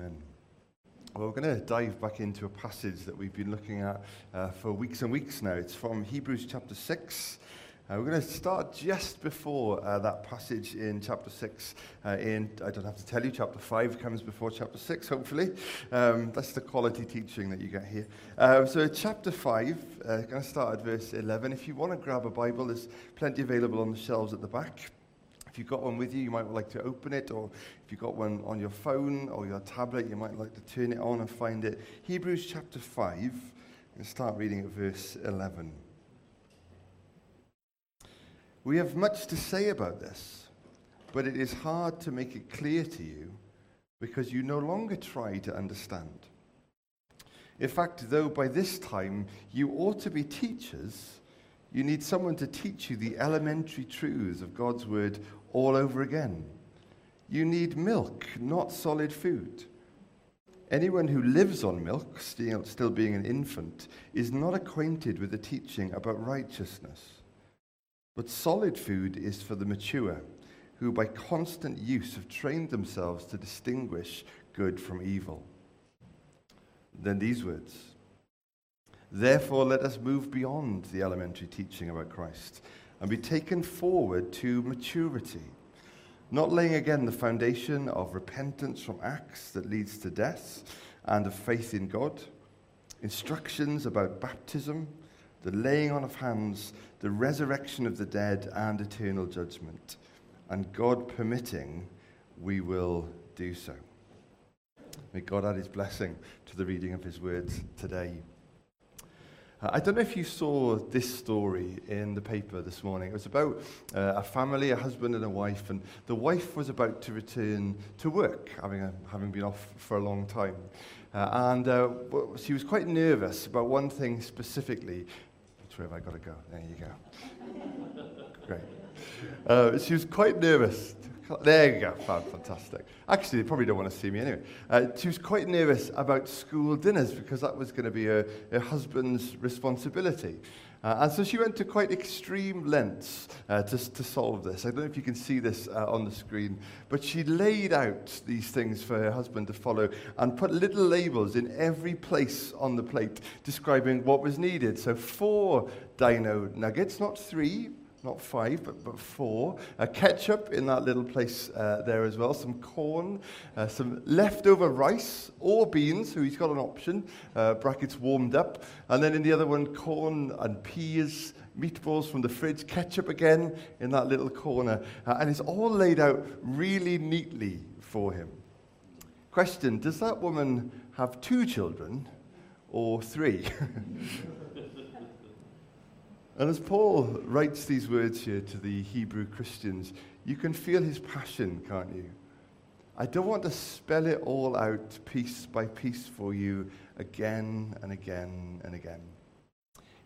Amen. Well, we're going to dive back into a passage that we've been looking at uh, for weeks and weeks now. It's from Hebrews chapter 6. Uh, we're going to start just before uh, that passage in chapter 6. Uh, in, I don't have to tell you, chapter 5 comes before chapter 6, hopefully. Um, that's the quality teaching that you get here. Uh, so, chapter 5, uh, going to start at verse 11. If you want to grab a Bible, there's plenty available on the shelves at the back. If you've got one with you, you might like to open it, or if you've got one on your phone or your tablet, you might like to turn it on and find it. Hebrews chapter 5, and start reading at verse 11. We have much to say about this, but it is hard to make it clear to you because you no longer try to understand. In fact, though by this time you ought to be teachers, you need someone to teach you the elementary truths of God's word all over again. You need milk, not solid food. Anyone who lives on milk, still, being an infant, is not acquainted with the teaching about righteousness. But solid food is for the mature, who by constant use have trained themselves to distinguish good from evil. Then these words Therefore, let us move beyond the elementary teaching about Christ and be taken forward to maturity, not laying again the foundation of repentance from acts that leads to death and of faith in God, instructions about baptism, the laying on of hands, the resurrection of the dead, and eternal judgment. And God permitting, we will do so. May God add his blessing to the reading of his words today. Uh, I don't know if you saw this story in the paper this morning. It was about uh, a family, a husband and a wife, and the wife was about to return to work, having, a, having been off for a long time. Uh, and uh, she was quite nervous about one thing specifically. Which way have I got to go? There you go. Great. Uh, she was quite nervous there you go. Fantastic. Actually, they probably don't want to see me anyway. Uh, she was quite nervous about school dinners because that was going to be her, her husband's responsibility. Uh, and so she went to quite extreme lengths uh, to, to solve this. I don't know if you can see this uh, on the screen, but she laid out these things for her husband to follow and put little labels in every place on the plate describing what was needed. So, four dino nuggets, not three, not five, but, but four. Uh, ketchup in that little place uh, there as well. Some corn, uh, some leftover rice or beans, so he's got an option, uh, brackets warmed up. And then in the other one, corn and peas, meatballs from the fridge, ketchup again in that little corner. Uh, and it's all laid out really neatly for him. Question Does that woman have two children or three? And as Paul writes these words here to the Hebrew Christians, you can feel his passion, can't you? I don't want to spell it all out piece by piece for you again and again and again.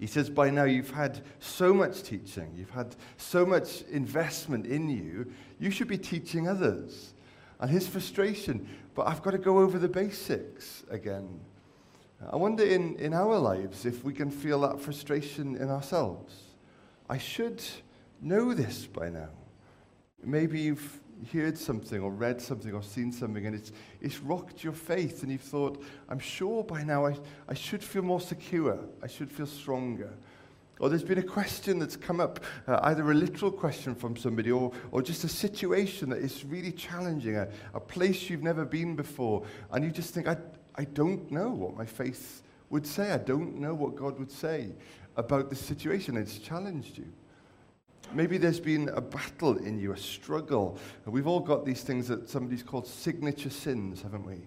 He says, By now you've had so much teaching, you've had so much investment in you, you should be teaching others. And his frustration, but I've got to go over the basics again. I wonder in, in our lives if we can feel that frustration in ourselves. I should know this by now. Maybe you've heard something or read something or seen something and it's, it's rocked your faith and you've thought, I'm sure by now I, I should feel more secure, I should feel stronger. Or there's been a question that's come up, uh, either a literal question from somebody or, or just a situation that is really challenging, a, a place you've never been before, and you just think, I, I don't know what my faith would say. I don't know what God would say about this situation. It's challenged you. Maybe there's been a battle in you, a struggle. We've all got these things that somebody's called signature sins, haven't we?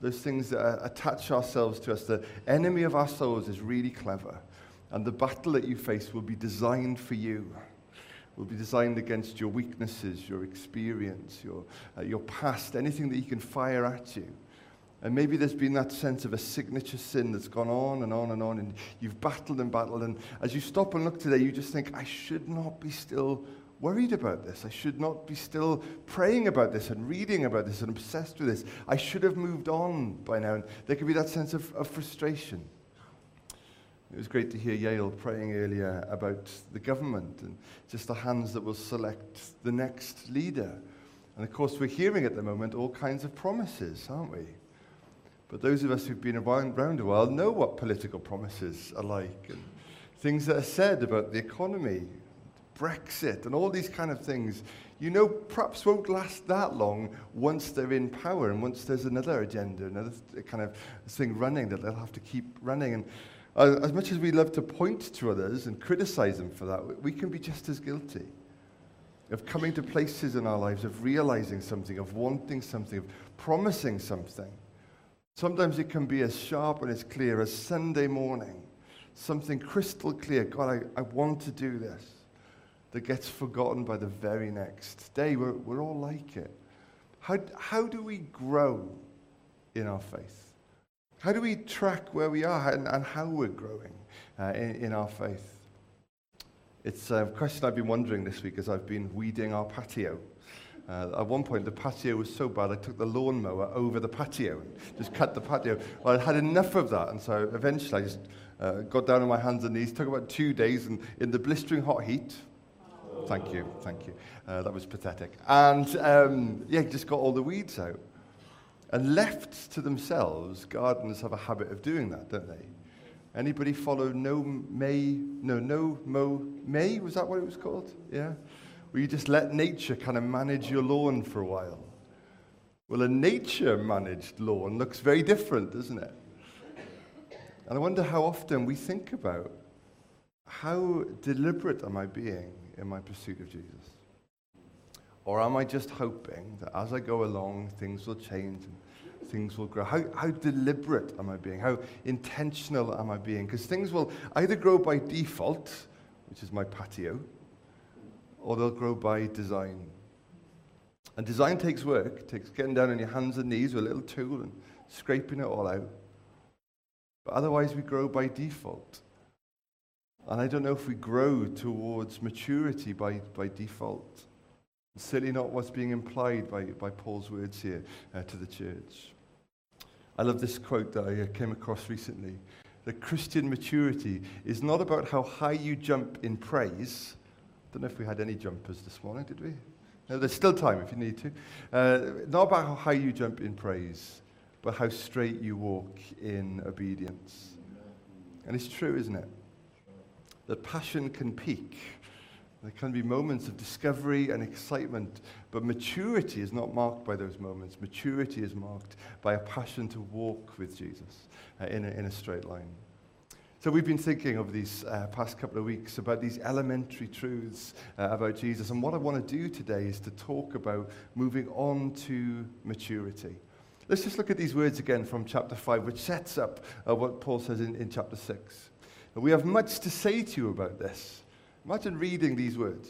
Those things that attach ourselves to us. The enemy of our souls is really clever. And the battle that you face will be designed for you. Will be designed against your weaknesses, your experience, your, uh, your past, anything that he can fire at you. And maybe there's been that sense of a signature sin that's gone on and on and on, and you've battled and battled. And as you stop and look today, you just think, I should not be still worried about this. I should not be still praying about this and reading about this and obsessed with this. I should have moved on by now. And there could be that sense of, of frustration. It was great to hear Yale praying earlier about the government and just the hands that will select the next leader. And of course, we're hearing at the moment all kinds of promises, aren't we? But those of us who've been around, a while know what political promises are like and things that are said about the economy, Brexit, and all these kind of things. You know, perhaps won't last that long once they're in power and once there's another agenda, another kind of thing running that they'll have to keep running. And as much as we love to point to others and criticize them for that, we can be just as guilty of coming to places in our lives, of realizing something, of wanting something, of promising something. Sometimes it can be as sharp and as clear as Sunday morning, something crystal clear. God, I, I want to do this. That gets forgotten by the very next day. We're, we're all like it. How, how do we grow in our faith? How do we track where we are and, and how we're growing uh, in, in our faith? It's a question I've been wondering this week as I've been weeding our patio. Uh, at one point, the patio was so bad, I took the lawnmower over the patio and just cut the patio. Well, I had enough of that, and so eventually I just uh, got down on my hands and knees. took about two days, and in the blistering hot heat, thank you, thank you. Uh, that was pathetic. And um, yeah, just got all the weeds out. And left to themselves, gardeners have a habit of doing that, don't they? Anybody follow No May? No, No Mow May? Was that what it was called? Yeah? Where you just let nature kind of manage your lawn for a while. Well, a nature managed lawn looks very different, doesn't it? And I wonder how often we think about how deliberate am I being in my pursuit of Jesus? Or am I just hoping that as I go along, things will change and things will grow? How, how deliberate am I being? How intentional am I being? Because things will either grow by default, which is my patio, or they'll grow by design. And design takes work. It takes getting down on your hands and knees with a little tool and scraping it all out. But otherwise, we grow by default. And I don't know if we grow towards maturity by, by default. Certainly not what's being implied by, by Paul's words here uh, to the church. I love this quote that I uh, came across recently. That Christian maturity is not about how high you jump in praise. Don't know if we had any jumpers this morning, did we? No, there's still time if you need to. Uh, not about how you jump in praise, but how straight you walk in obedience. And it's true, isn't it? That passion can peak there can be moments of discovery and excitement, but maturity is not marked by those moments. Maturity is marked by a passion to walk with Jesus uh, in, a, in a straight line. So, we've been thinking over these uh, past couple of weeks about these elementary truths uh, about Jesus. And what I want to do today is to talk about moving on to maturity. Let's just look at these words again from chapter 5, which sets up uh, what Paul says in, in chapter 6. We have much to say to you about this. Imagine reading these words.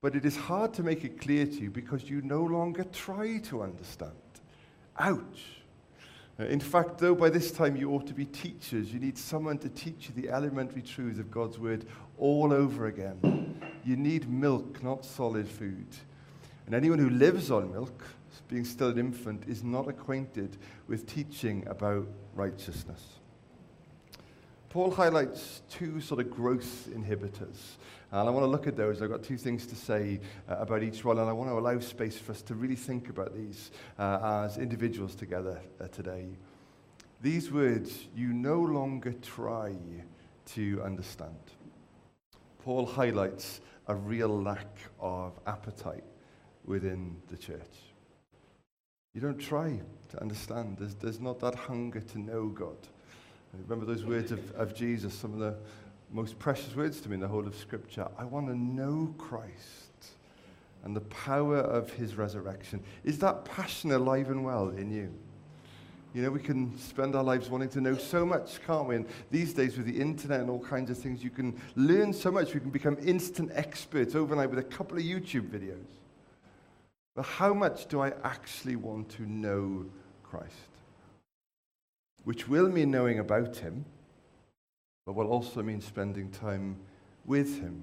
But it is hard to make it clear to you because you no longer try to understand. Ouch. Uh, in fact, though, by this time you ought to be teachers, you need someone to teach you the elementary truths of God's word all over again. You need milk, not solid food. And anyone who lives on milk, being still an infant, is not acquainted with teaching about righteousness. Paul highlights two sort of growth inhibitors. And I want to look at those. I've got two things to say uh, about each one, and I want to allow space for us to really think about these uh, as individuals together uh, today. These words, you no longer try to understand. Paul highlights a real lack of appetite within the church. You don't try to understand. There's, there's not that hunger to know God. Remember those words of, of Jesus, some of the most precious words to me in the whole of Scripture. I want to know Christ and the power of his resurrection. Is that passion alive and well in you? You know, we can spend our lives wanting to know so much, can't we? And these days, with the internet and all kinds of things, you can learn so much. We can become instant experts overnight with a couple of YouTube videos. But how much do I actually want to know Christ? Which will mean knowing about him, but will also mean spending time with him.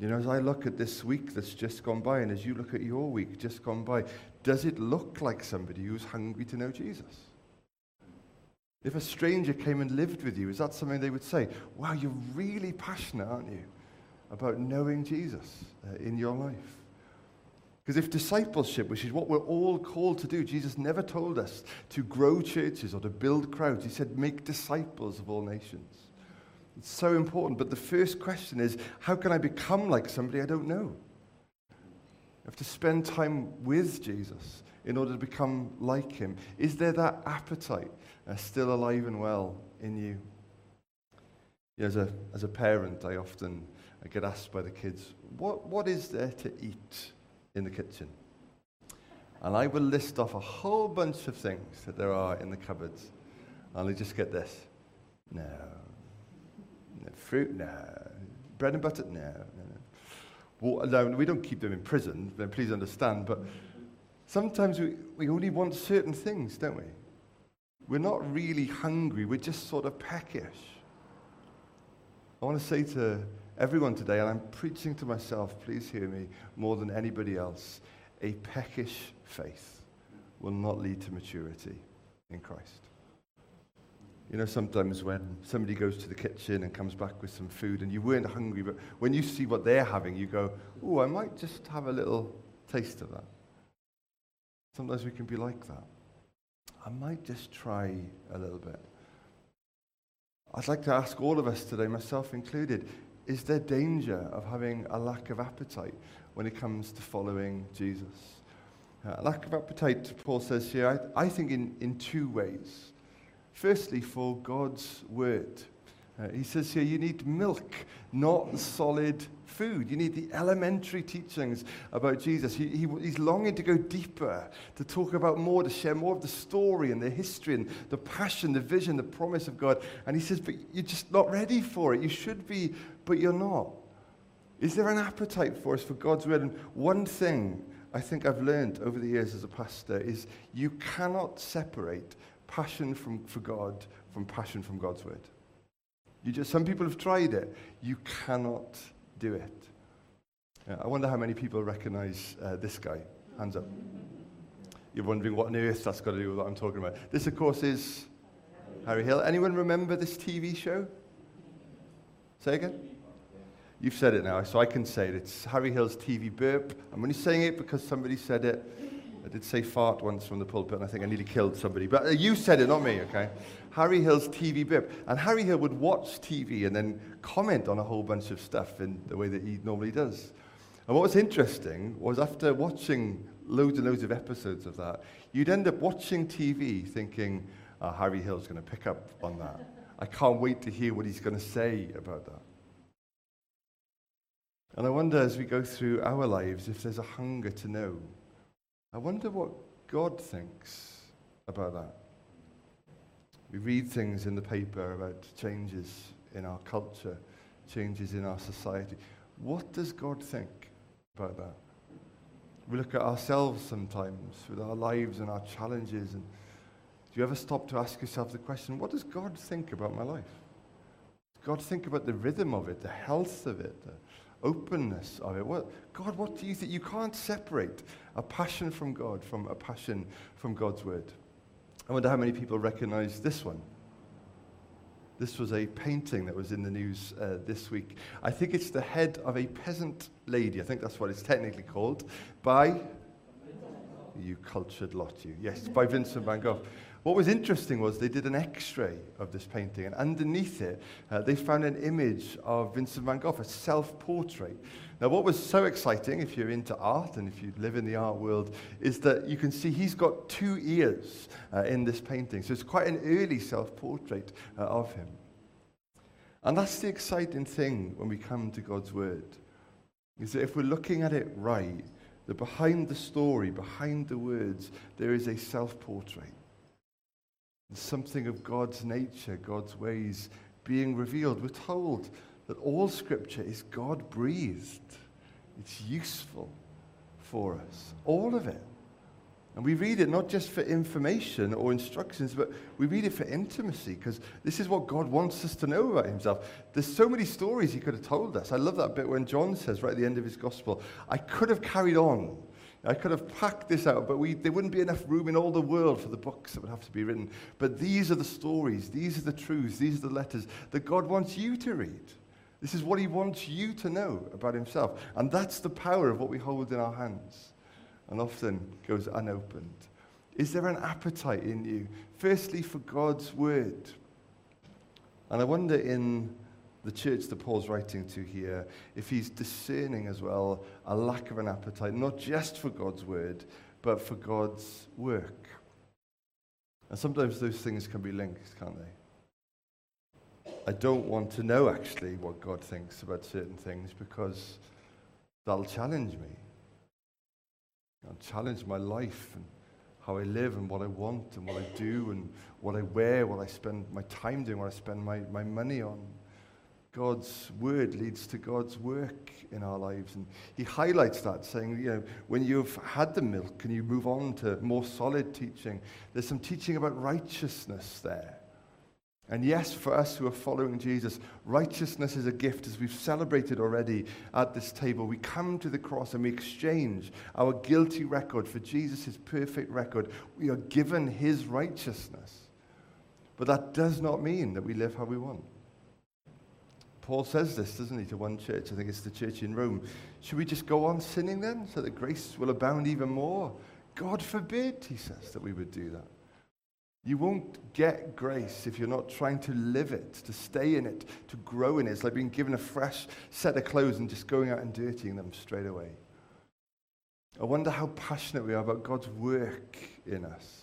You know, as I look at this week that's just gone by, and as you look at your week just gone by, does it look like somebody who's hungry to know Jesus? If a stranger came and lived with you, is that something they would say? Wow, you're really passionate, aren't you, about knowing Jesus uh, in your life? Because if discipleship, which is what we're all called to do, Jesus never told us to grow churches or to build crowds. He said, make disciples of all nations. It's so important. But the first question is, how can I become like somebody I don't know? I have to spend time with Jesus in order to become like him. Is there that appetite uh, still alive and well in you? Yeah, as, a, as a parent, I often I get asked by the kids, what, what is there to eat in the kitchen? And I will list off a whole bunch of things that there are in the cupboards. And they just get this. No. no. Fruit? No. Bread and butter? No. no, no. Well, no, we don't keep them in prison, then please understand, but sometimes we, we only want certain things, don't we? We're not really hungry, we're just sort of peckish. I want to say to everyone today, and I'm preaching to myself, please hear me, more than anybody else, a peckish faith will not lead to maturity in Christ. You know, sometimes when somebody goes to the kitchen and comes back with some food and you weren't hungry, but when you see what they're having, you go, oh, I might just have a little taste of that. Sometimes we can be like that. I might just try a little bit. I'd like to ask all of us today, myself included, is there danger of having a lack of appetite when it comes to following Jesus? Uh, lack of appetite, Paul says here, I, I think in, in two ways. Firstly, for God's word. Uh, he says here, you need milk, not solid food. You need the elementary teachings about Jesus. He, he, he's longing to go deeper, to talk about more, to share more of the story and the history and the passion, the vision, the promise of God. And he says, but you're just not ready for it. You should be, but you're not. Is there an appetite for us for God's word? And one thing I think I've learned over the years as a pastor is you cannot separate passion from, for God from passion from God's word. You just, some people have tried it. You cannot do it. Yeah, I wonder how many people recognize uh, this guy. Hands up. You're wondering what on earth that's got to do with what I'm talking about. This, of course, is Harry Hill. Anyone remember this TV show? Say again? You've said it now, so I can say it. It's Harry Hill's TV burp. I'm only saying it because somebody said it. I did say fart once from the pulpit, and I think I nearly killed somebody. But uh, you said it, not me, okay? Harry Hill's TV bib. And Harry Hill would watch TV and then comment on a whole bunch of stuff in the way that he normally does. And what was interesting was after watching loads and loads of episodes of that, you'd end up watching TV thinking, oh, Harry Hill's going to pick up on that. I can't wait to hear what he's going to say about that. And I wonder as we go through our lives if there's a hunger to know I wonder what God thinks about that. We read things in the paper about changes in our culture, changes in our society. What does God think about that? We look at ourselves sometimes with our lives and our challenges. And do you ever stop to ask yourself the question, what does God think about my life? Does God think about the rhythm of it, the health of it, the openness of it. What, God, what do you think? You can't separate a passion from God from a passion from God's word. I wonder how many people recognize this one. This was a painting that was in the news uh, this week. I think it's the head of a peasant lady. I think that's what it's technically called. By you cultured lot, you. Yes, by Vincent van Gogh. What was interesting was they did an x-ray of this painting, and underneath it, uh, they found an image of Vincent van Gogh, a self-portrait. Now, what was so exciting, if you're into art and if you live in the art world, is that you can see he's got two ears uh, in this painting. So it's quite an early self-portrait uh, of him. And that's the exciting thing when we come to God's Word, is that if we're looking at it right, that behind the story, behind the words, there is a self-portrait something of God's nature, God's ways being revealed. We're told that all scripture is God breathed, it's useful for us, all of it. And we read it not just for information or instructions, but we read it for intimacy because this is what God wants us to know about himself. There's so many stories he could have told us. I love that bit when John says right at the end of his gospel, I could have carried on I could have packed this out, but we, there wouldn't be enough room in all the world for the books that would have to be written. But these are the stories, these are the truths, these are the letters that God wants you to read. This is what He wants you to know about Himself. And that's the power of what we hold in our hands. and often goes unopened. Is there an appetite in you, firstly, for God's word? And I wonder in the church that Paul's writing to here, if he's discerning as well a lack of an appetite, not just for God's word, but for God's work. And sometimes those things can be linked, can't they? I don't want to know actually what God thinks about certain things because that'll challenge me. It'll challenge my life and how I live and what I want and what I do and what I wear, what I spend my time doing, what I spend my, my money on. God's word leads to God's work in our lives. And he highlights that, saying, you know, when you've had the milk and you move on to more solid teaching, there's some teaching about righteousness there. And yes, for us who are following Jesus, righteousness is a gift, as we've celebrated already at this table. We come to the cross and we exchange our guilty record for Jesus' perfect record. We are given his righteousness. But that does not mean that we live how we want. Paul says this, doesn't he, to one church? I think it's the church in Rome. Should we just go on sinning then so that grace will abound even more? God forbid, he says, that we would do that. You won't get grace if you're not trying to live it, to stay in it, to grow in it. It's like being given a fresh set of clothes and just going out and dirtying them straight away. I wonder how passionate we are about God's work in us.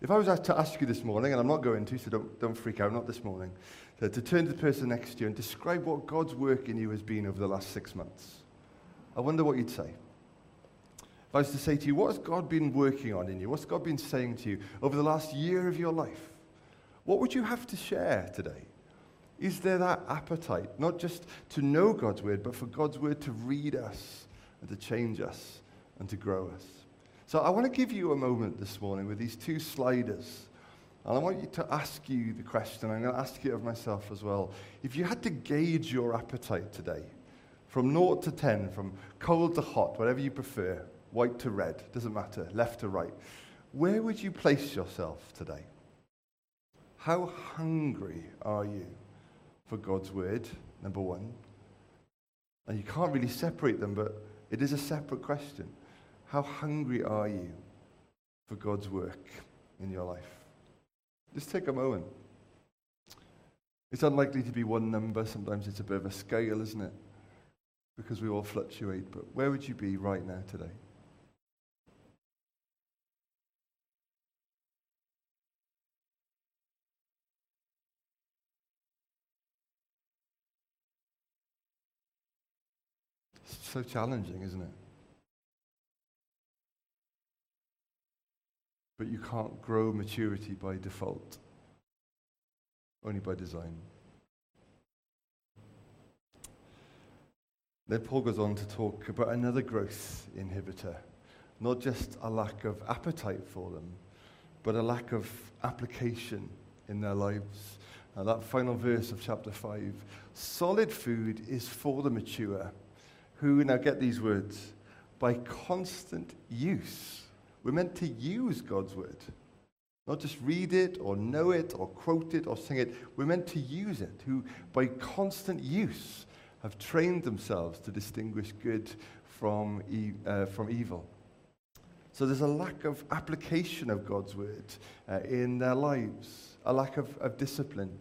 If I was asked to ask you this morning, and I'm not going to, so don't, don't freak out, not this morning, to, to turn to the person next to you and describe what God's work in you has been over the last six months, I wonder what you'd say. If I was to say to you, what has God been working on in you? What's God been saying to you over the last year of your life? What would you have to share today? Is there that appetite, not just to know God's word, but for God's word to read us and to change us and to grow us? So I want to give you a moment this morning with these two sliders. And I want you to ask you the question, I'm going to ask it of myself as well. If you had to gauge your appetite today, from 0 to 10, from cold to hot, whatever you prefer, white to red, doesn't matter, left to right. Where would you place yourself today? How hungry are you for God's word, number one? And you can't really separate them, but it is a separate question. How hungry are you for God's work in your life? Just take a moment. It's unlikely to be one number. Sometimes it's a bit of a scale, isn't it? Because we all fluctuate. But where would you be right now today? so challenging, isn't it? But you can't grow maturity by default, only by design. Then Paul goes on to talk about another growth inhibitor, not just a lack of appetite for them, but a lack of application in their lives. And that final verse of chapter 5 solid food is for the mature who, now get these words, by constant use. We're meant to use God's word, not just read it or know it or quote it or sing it. We're meant to use it, who, by constant use, have trained themselves to distinguish good from, e- uh, from evil. So there's a lack of application of God's word uh, in their lives, a lack of, of discipline.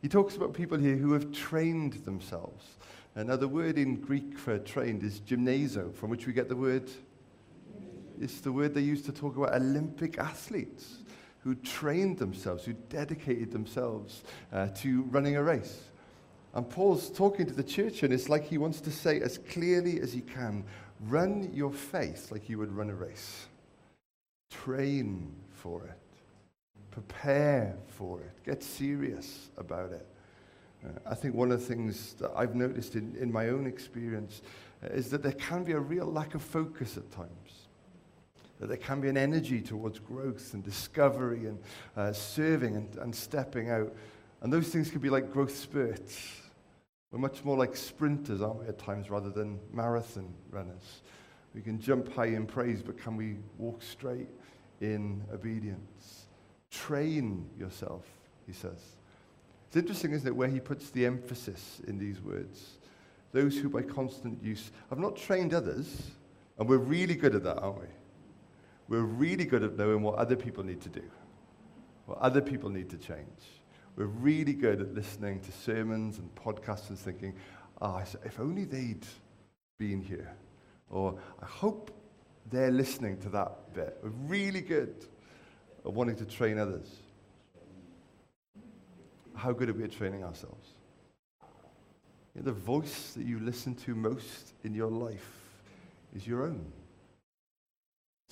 He talks about people here who have trained themselves. Now, the word in Greek for trained is gymnazo, from which we get the word. It's the word they used to talk about Olympic athletes who trained themselves, who dedicated themselves uh, to running a race. And Paul's talking to the church, and it's like he wants to say as clearly as he can run your faith like you would run a race. Train for it, prepare for it, get serious about it. Uh, I think one of the things that I've noticed in, in my own experience uh, is that there can be a real lack of focus at times. That there can be an energy towards growth and discovery and uh, serving and, and stepping out. And those things can be like growth spurts. We're much more like sprinters, aren't we, at times, rather than marathon runners. We can jump high in praise, but can we walk straight in obedience? Train yourself, he says. It's interesting, isn't it, where he puts the emphasis in these words. Those who by constant use have not trained others, And we're really good at that, aren't we? We're really good at knowing what other people need to do, what other people need to change. We're really good at listening to sermons and podcasts and thinking, ah, oh, if only they'd been here. Or I hope they're listening to that bit. We're really good at wanting to train others. How good are we at training ourselves? You know, the voice that you listen to most in your life is your own.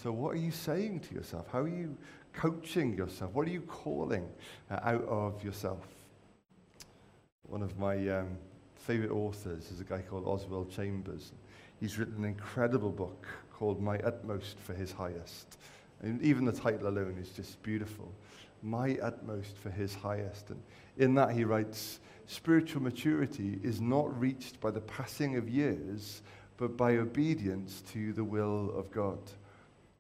So, what are you saying to yourself? How are you coaching yourself? What are you calling uh, out of yourself? One of my um, favorite authors is a guy called Oswald Chambers. He's written an incredible book called My Utmost for His Highest. And even the title alone is just beautiful. My utmost for His highest. And in that, he writes spiritual maturity is not reached by the passing of years, but by obedience to the will of God.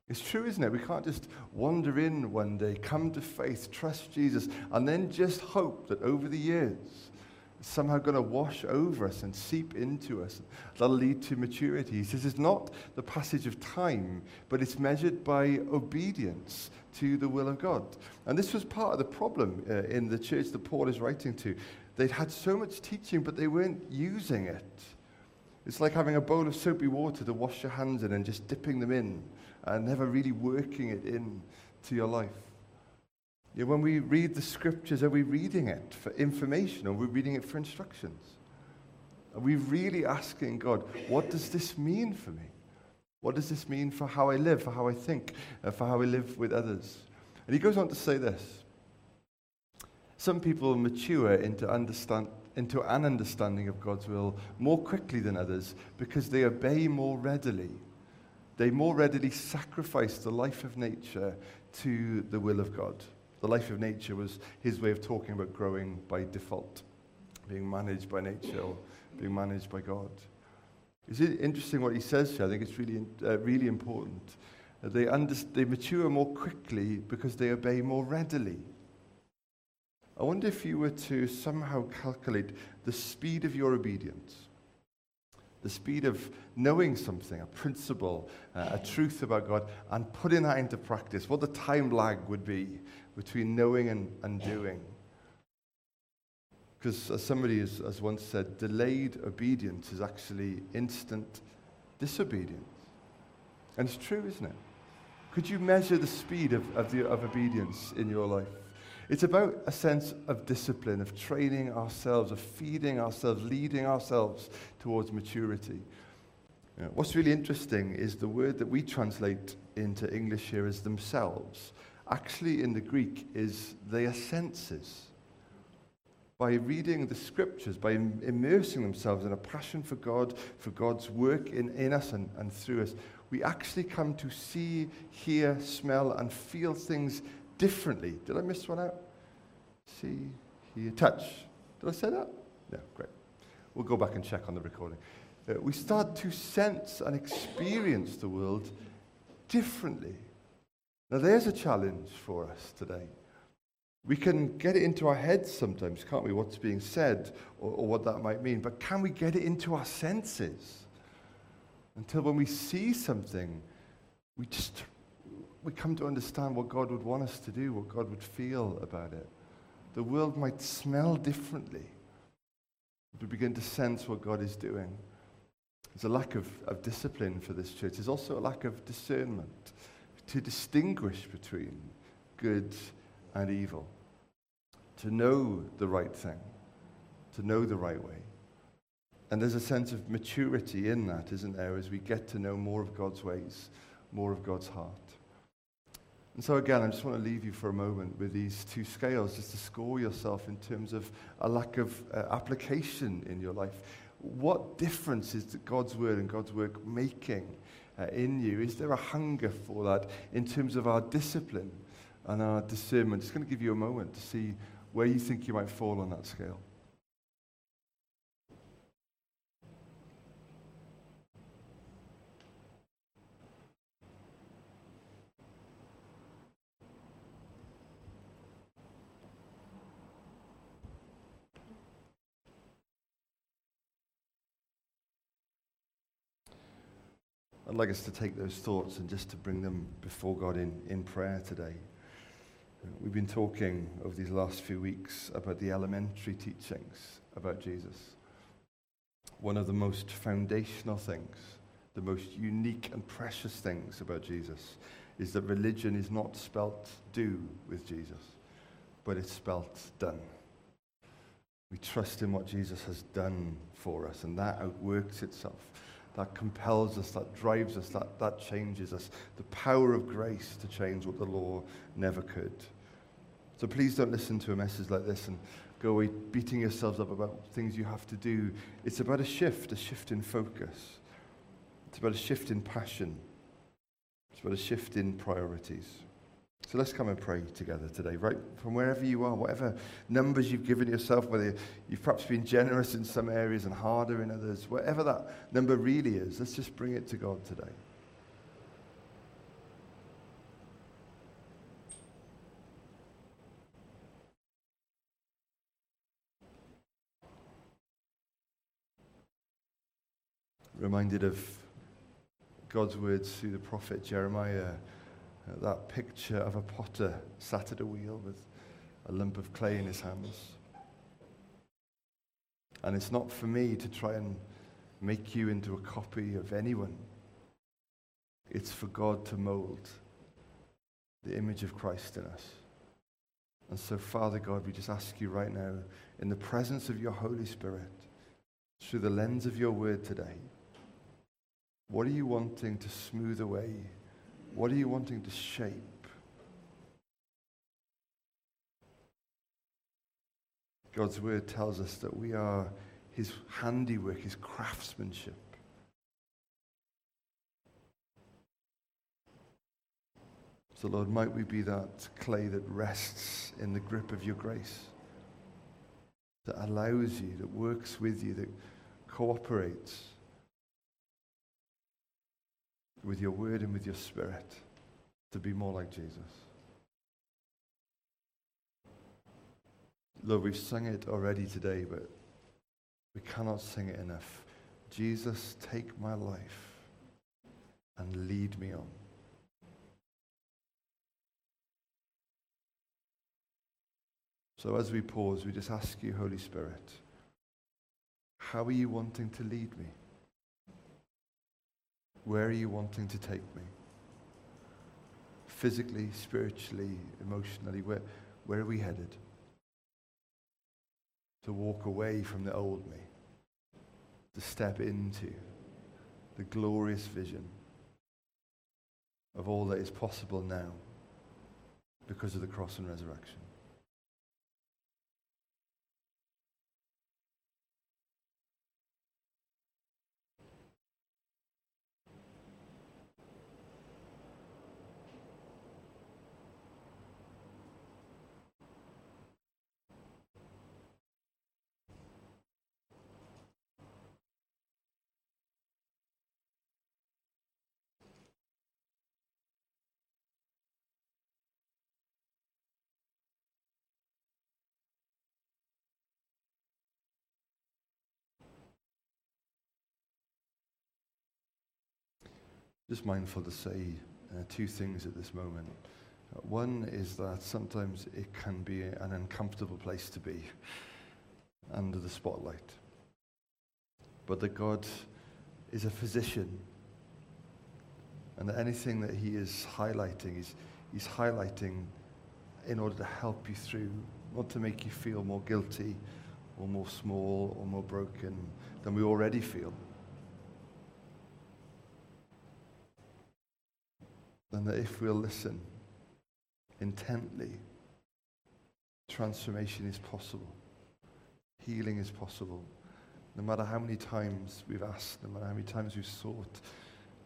It's true, isn't it? We can't just wander in one day, come to faith, trust Jesus, and then just hope that over the years, it's somehow going to wash over us and seep into us. That'll lead to maturity. Says it's not the passage of time, but it's measured by obedience to the will of God. And this was part of the problem uh, in the church that Paul is writing to. They'd had so much teaching, but they weren't using it. It's like having a bowl of soapy water to wash your hands in and just dipping them in and never really working it in to your life. When we read the scriptures, are we reading it for information or are we reading it for instructions? Are we really asking God, what does this mean for me? What does this mean for how I live, for how I think, uh, for how I live with others? And he goes on to say this Some people mature into, understand, into an understanding of God's will more quickly than others because they obey more readily they more readily sacrificed the life of nature to the will of God. The life of nature was his way of talking about growing by default, being managed by nature or being managed by God. Is it interesting what he says here? I think it's really, uh, really important. Uh, they, under- they mature more quickly because they obey more readily. I wonder if you were to somehow calculate the speed of your obedience the speed of knowing something, a principle, uh, a truth about God, and putting that into practice, what the time lag would be between knowing and, and doing. Because as somebody has, has once said, delayed obedience is actually instant disobedience. And it's true, isn't it? Could you measure the speed of, of, the, of obedience in your life? It's about a sense of discipline, of training ourselves, of feeding ourselves, leading ourselves towards maturity. You know, what's really interesting is the word that we translate into English here as themselves. Actually, in the Greek, is their senses. By reading the scriptures, by immersing themselves in a passion for God, for God's work in, in us and, and through us, we actually come to see, hear, smell, and feel things differently. Did I miss one out? See, hear, touch. Did I say that? Yeah, great. We'll go back and check on the recording. Uh, we start to sense and experience the world differently. Now, there's a challenge for us today. We can get it into our heads sometimes, can't we, what's being said or, or what that might mean, but can we get it into our senses? Until when we see something, we just we come to understand what God would want us to do, what God would feel about it. The world might smell differently. We begin to sense what God is doing. There's a lack of, of discipline for this church. There's also a lack of discernment to distinguish between good and evil, to know the right thing, to know the right way. And there's a sense of maturity in that, isn't there, as we get to know more of God's ways, more of God's heart. And so, again, I just want to leave you for a moment with these two scales just to score yourself in terms of a lack of uh, application in your life. What difference is God's word and God's work making uh, in you? Is there a hunger for that in terms of our discipline and our discernment? Just going to give you a moment to see where you think you might fall on that scale. I'd like us to take those thoughts and just to bring them before God in, in prayer today. We've been talking over these last few weeks about the elementary teachings about Jesus. One of the most foundational things, the most unique and precious things about Jesus is that religion is not spelt do with Jesus, but it's spelt done. We trust in what Jesus has done for us, and that outworks itself that compels us, that drives us, that, that changes us. The power of grace to change what the law never could. So please don't listen to a message like this and go away beating yourselves up about things you have to do. It's about a shift, a shift in focus. It's about a shift in passion. It's about a shift in priorities. So let's come and pray together today, right from wherever you are, whatever numbers you've given yourself, whether you've perhaps been generous in some areas and harder in others, whatever that number really is, let's just bring it to God today. Reminded of God's words through the prophet Jeremiah that picture of a potter sat at a wheel with a lump of clay in his hands. And it's not for me to try and make you into a copy of anyone. It's for God to mold the image of Christ in us. And so, Father God, we just ask you right now, in the presence of your Holy Spirit, through the lens of your word today, what are you wanting to smooth away what are you wanting to shape? God's word tells us that we are his handiwork, his craftsmanship. So, Lord, might we be that clay that rests in the grip of your grace, that allows you, that works with you, that cooperates with your word and with your spirit to be more like Jesus. Lord, we've sung it already today, but we cannot sing it enough. Jesus, take my life and lead me on. So as we pause, we just ask you, Holy Spirit, how are you wanting to lead me? Where are you wanting to take me? Physically, spiritually, emotionally, where, where are we headed? To walk away from the old me, to step into the glorious vision of all that is possible now because of the cross and resurrection. Just mindful to say uh, two things at this moment. One is that sometimes it can be an uncomfortable place to be under the spotlight. But that God is a physician and that anything that he is highlighting, is, he's highlighting in order to help you through, not to make you feel more guilty or more small or more broken than we already feel. And that if we'll listen intently, transformation is possible. Healing is possible. No matter how many times we've asked, no matter how many times we've sought,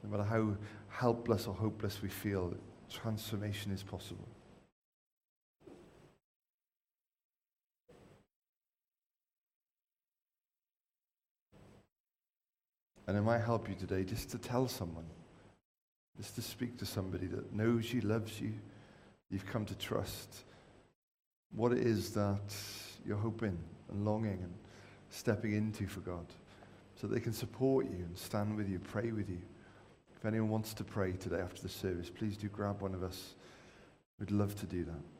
no matter how helpless or hopeless we feel, transformation is possible. And it might help you today just to tell someone is to speak to somebody that knows you, loves you, you've come to trust what it is that you're hoping and longing and stepping into for God so they can support you and stand with you, pray with you, If anyone wants to pray today after the service, please do grab one of us. We'd love to do that.